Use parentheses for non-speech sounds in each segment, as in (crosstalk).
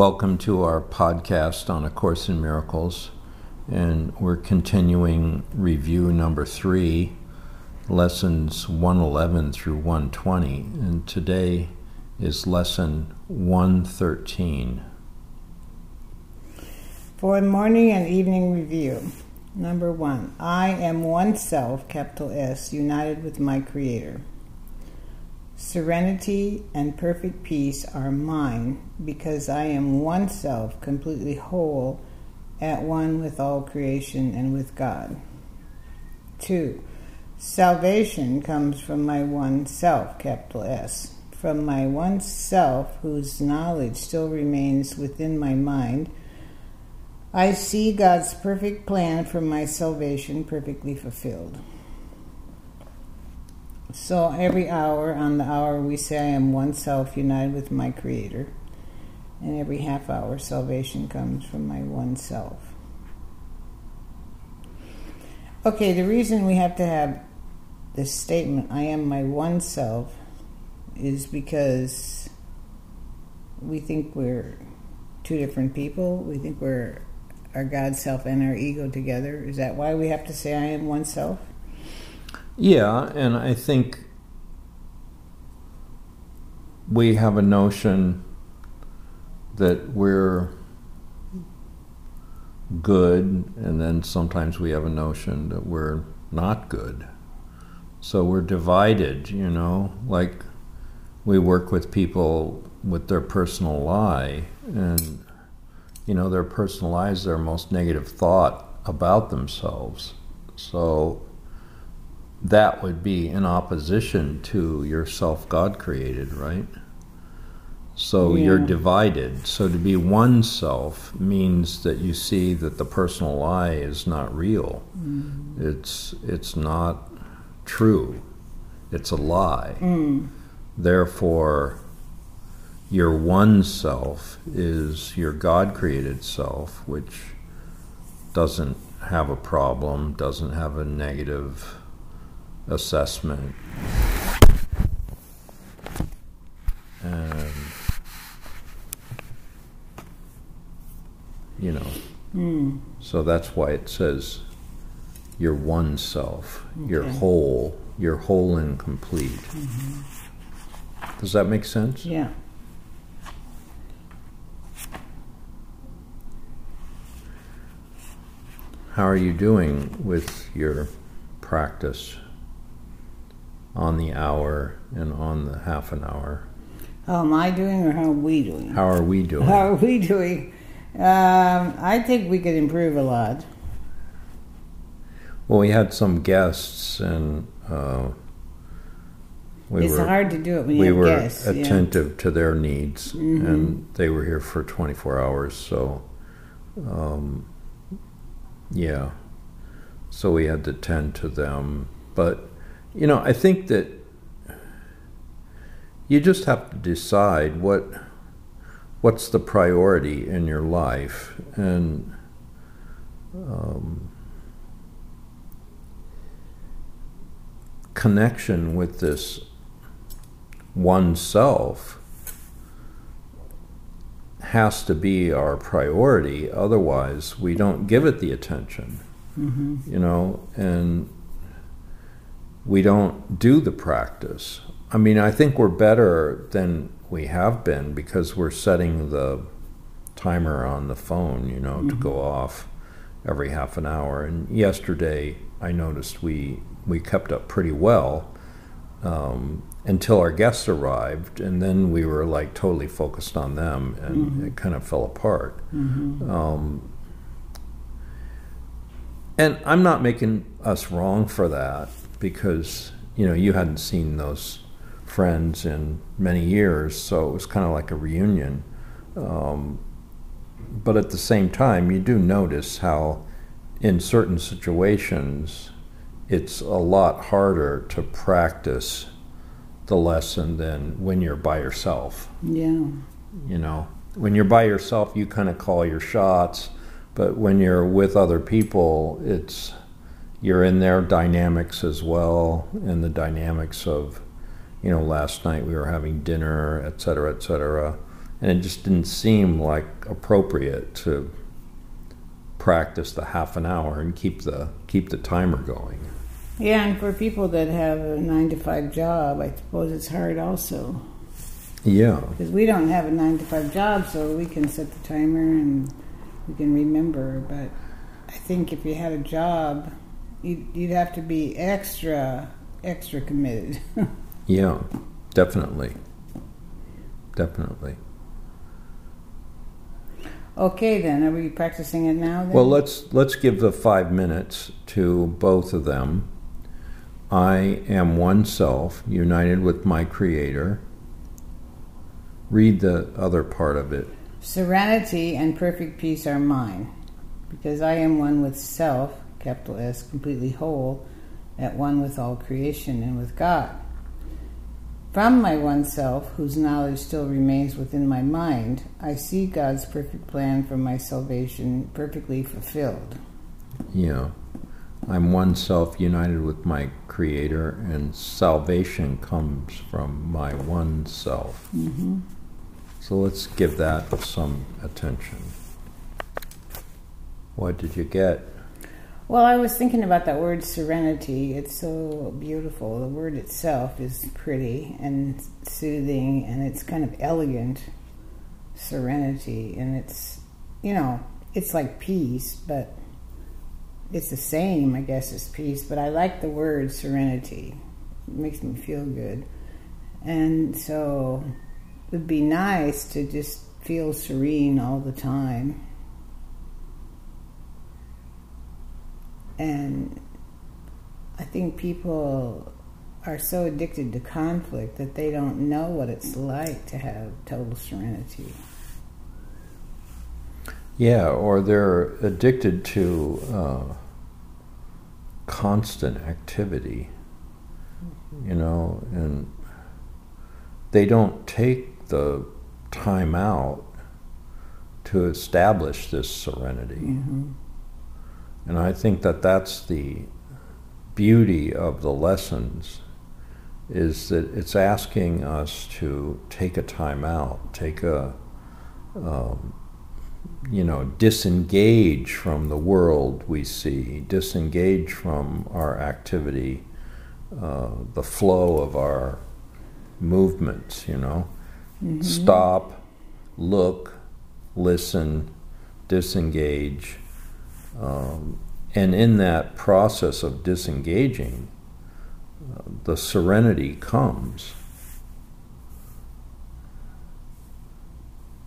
Welcome to our podcast on A Course in Miracles. And we're continuing review number three, lessons 111 through 120. And today is lesson 113. For morning and evening review. Number one, I am one self, capital S, united with my Creator. Serenity and perfect peace are mine because I am one self, completely whole, at one with all creation and with God. Two, salvation comes from my one self, capital S, from my one self whose knowledge still remains within my mind. I see God's perfect plan for my salvation perfectly fulfilled. So every hour on the hour we say I am one self united with my Creator. And every half hour salvation comes from my one self. Okay, the reason we have to have this statement, I am my one self, is because we think we're two different people. We think we're our God self and our ego together. Is that why we have to say I am one self? Yeah, and I think we have a notion that we're good, and then sometimes we have a notion that we're not good. So we're divided, you know, like we work with people with their personal lie, and, you know, their personal lie is their most negative thought about themselves. So that would be in opposition to yourself God created, right? So yeah. you're divided. So to be one self means that you see that the personal I is not real. Mm. It's it's not true. It's a lie. Mm. Therefore your one self is your God created self, which doesn't have a problem, doesn't have a negative assessment. And, you know, mm. so that's why it says you're one self, okay. you're whole, you're whole and complete. Mm-hmm. Does that make sense? Yeah. How are you doing with your practice? On the hour and on the half an hour. How am I doing, or how are we doing? How are we doing? How are we doing? Um, I think we could improve a lot. Well, we had some guests, and uh, we it's were, hard to do it when we were guests, attentive yeah. to their needs, mm-hmm. and they were here for 24 hours. So, um, yeah, so we had to tend to them, but you know, I think that you just have to decide what what's the priority in your life and um, connection with this one self has to be our priority otherwise we don't give it the attention mm-hmm. you know and we don't do the practice. I mean, I think we're better than we have been because we're setting the timer on the phone, you know, mm-hmm. to go off every half an hour. And yesterday, I noticed we we kept up pretty well um, until our guests arrived, and then we were like totally focused on them, and mm-hmm. it kind of fell apart. Mm-hmm. Um, and I'm not making us wrong for that because you know you hadn't seen those friends in many years, so it was kind of like a reunion. Um, but at the same time, you do notice how, in certain situations, it's a lot harder to practice the lesson than when you're by yourself. Yeah. You know, when you're by yourself, you kind of call your shots, but when you're with other people, it's you're in their dynamics as well, and the dynamics of, you know, last night we were having dinner, et cetera, et cetera, and it just didn't seem like appropriate to practice the half an hour and keep the keep the timer going. Yeah, and for people that have a nine to five job, I suppose it's hard also. Yeah. Because we don't have a nine to five job, so we can set the timer and we can remember. But I think if you had a job, you'd, you'd have to be extra, extra committed. (laughs) yeah, definitely. Definitely. Okay, then are we practicing it now? Then? Well, let's let's give the five minutes to both of them. I am one self, united with my Creator. Read the other part of it. Serenity and perfect peace are mine, because I am one with self, capital S, completely whole, at one with all creation and with God. From my one self, whose knowledge still remains within my mind, I see God's perfect plan for my salvation perfectly fulfilled. Yeah. I'm one self united with my Creator, and salvation comes from my one self. Mm-hmm. So let's give that some attention. What did you get? Well, I was thinking about that word serenity. It's so beautiful. The word itself is pretty and soothing, and it's kind of elegant. Serenity, and it's, you know, it's like peace, but it's the same, I guess, as peace. But I like the word serenity. It makes me feel good. And so it would be nice to just feel serene all the time And I think people are so addicted to conflict that they don't know what it's like to have total serenity. Yeah, or they're addicted to uh, constant activity, you know, and they don't take the time out to establish this serenity. Mm-hmm. And I think that that's the beauty of the lessons is that it's asking us to take a time out, take a, um, you know, disengage from the world we see, disengage from our activity, uh, the flow of our movements, you know. Mm-hmm. Stop, look, listen, disengage, um, and in that process of disengaging, uh, the serenity comes.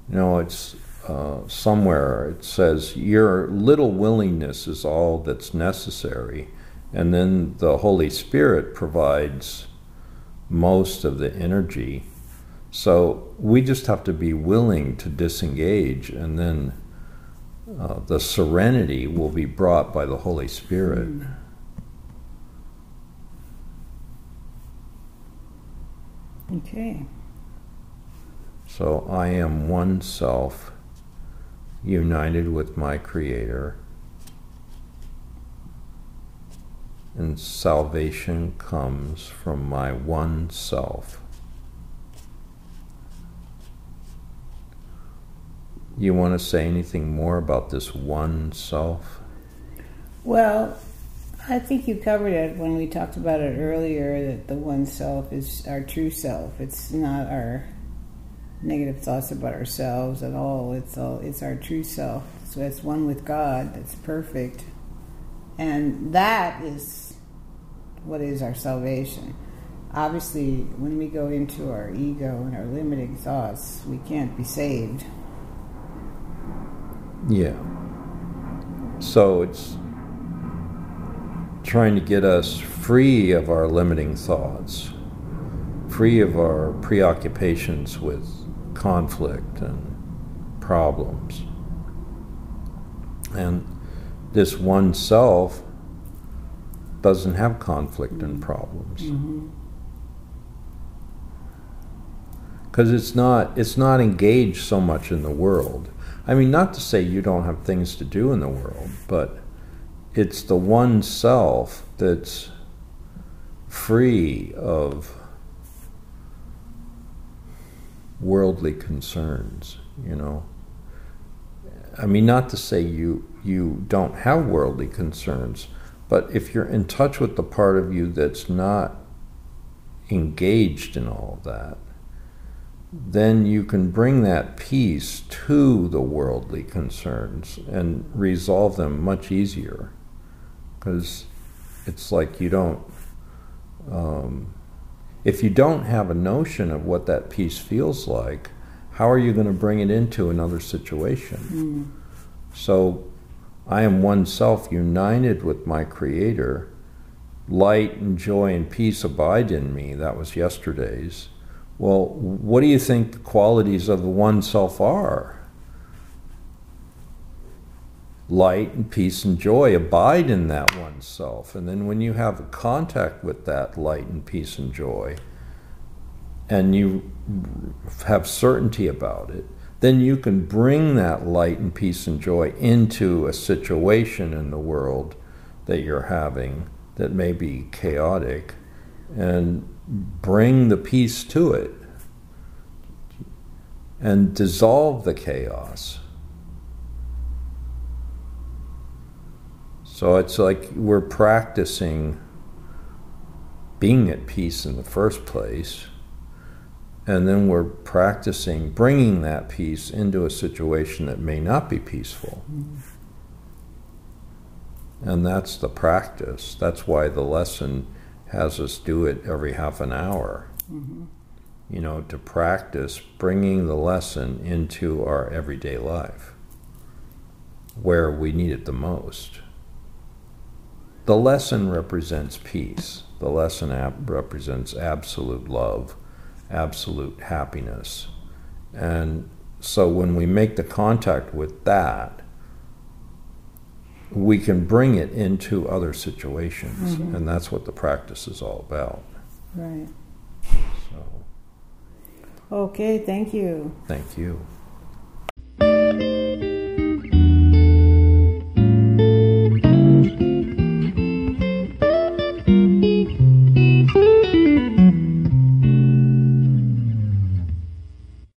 You know, it's uh, somewhere it says, Your little willingness is all that's necessary. And then the Holy Spirit provides most of the energy. So we just have to be willing to disengage and then uh, the serenity will be brought by the Holy Spirit. Mm. Okay. So I am one self, united with my Creator, and salvation comes from my one self. You want to say anything more about this one self? Well, I think you covered it when we talked about it earlier that the one self is our true self. It's not our negative thoughts about ourselves at all. It's all it's our true self. So it's one with God that's perfect. And that is what is our salvation. Obviously, when we go into our ego and our limiting thoughts, we can't be saved. Yeah. So it's trying to get us free of our limiting thoughts, free of our preoccupations with conflict and problems. And this one self doesn't have conflict and problems. Because Mm-hmm. it's not it's not engaged so much in the world. I mean, not to say you don't have things to do in the world, but it's the one self that's free of worldly concerns, you know. I mean, not to say you you don't have worldly concerns, but if you're in touch with the part of you that's not engaged in all of that, then you can bring that peace to the worldly concerns and resolve them much easier. Because it's like you don't, um, if you don't have a notion of what that peace feels like, how are you going to bring it into another situation? Mm. So I am one self united with my Creator. Light and joy and peace abide in me. That was yesterday's well, what do you think the qualities of the one self are? Light and peace and joy abide in that one self. And then when you have a contact with that light and peace and joy, and you have certainty about it, then you can bring that light and peace and joy into a situation in the world that you're having that may be chaotic and bring the peace to it and dissolve the chaos. So it's like we're practicing being at peace in the first place, and then we're practicing bringing that peace into a situation that may not be peaceful. Mm-hmm. And that's the practice. That's why the lesson has us do it every half an hour. Mm-hmm. You know, to practice bringing the lesson into our everyday life where we need it the most. The lesson represents peace. The lesson ab- represents absolute love, absolute happiness. And so when we make the contact with that, we can bring it into other situations, mm-hmm. and that's what the practice is all about. Right. So. Okay, thank you. Thank you.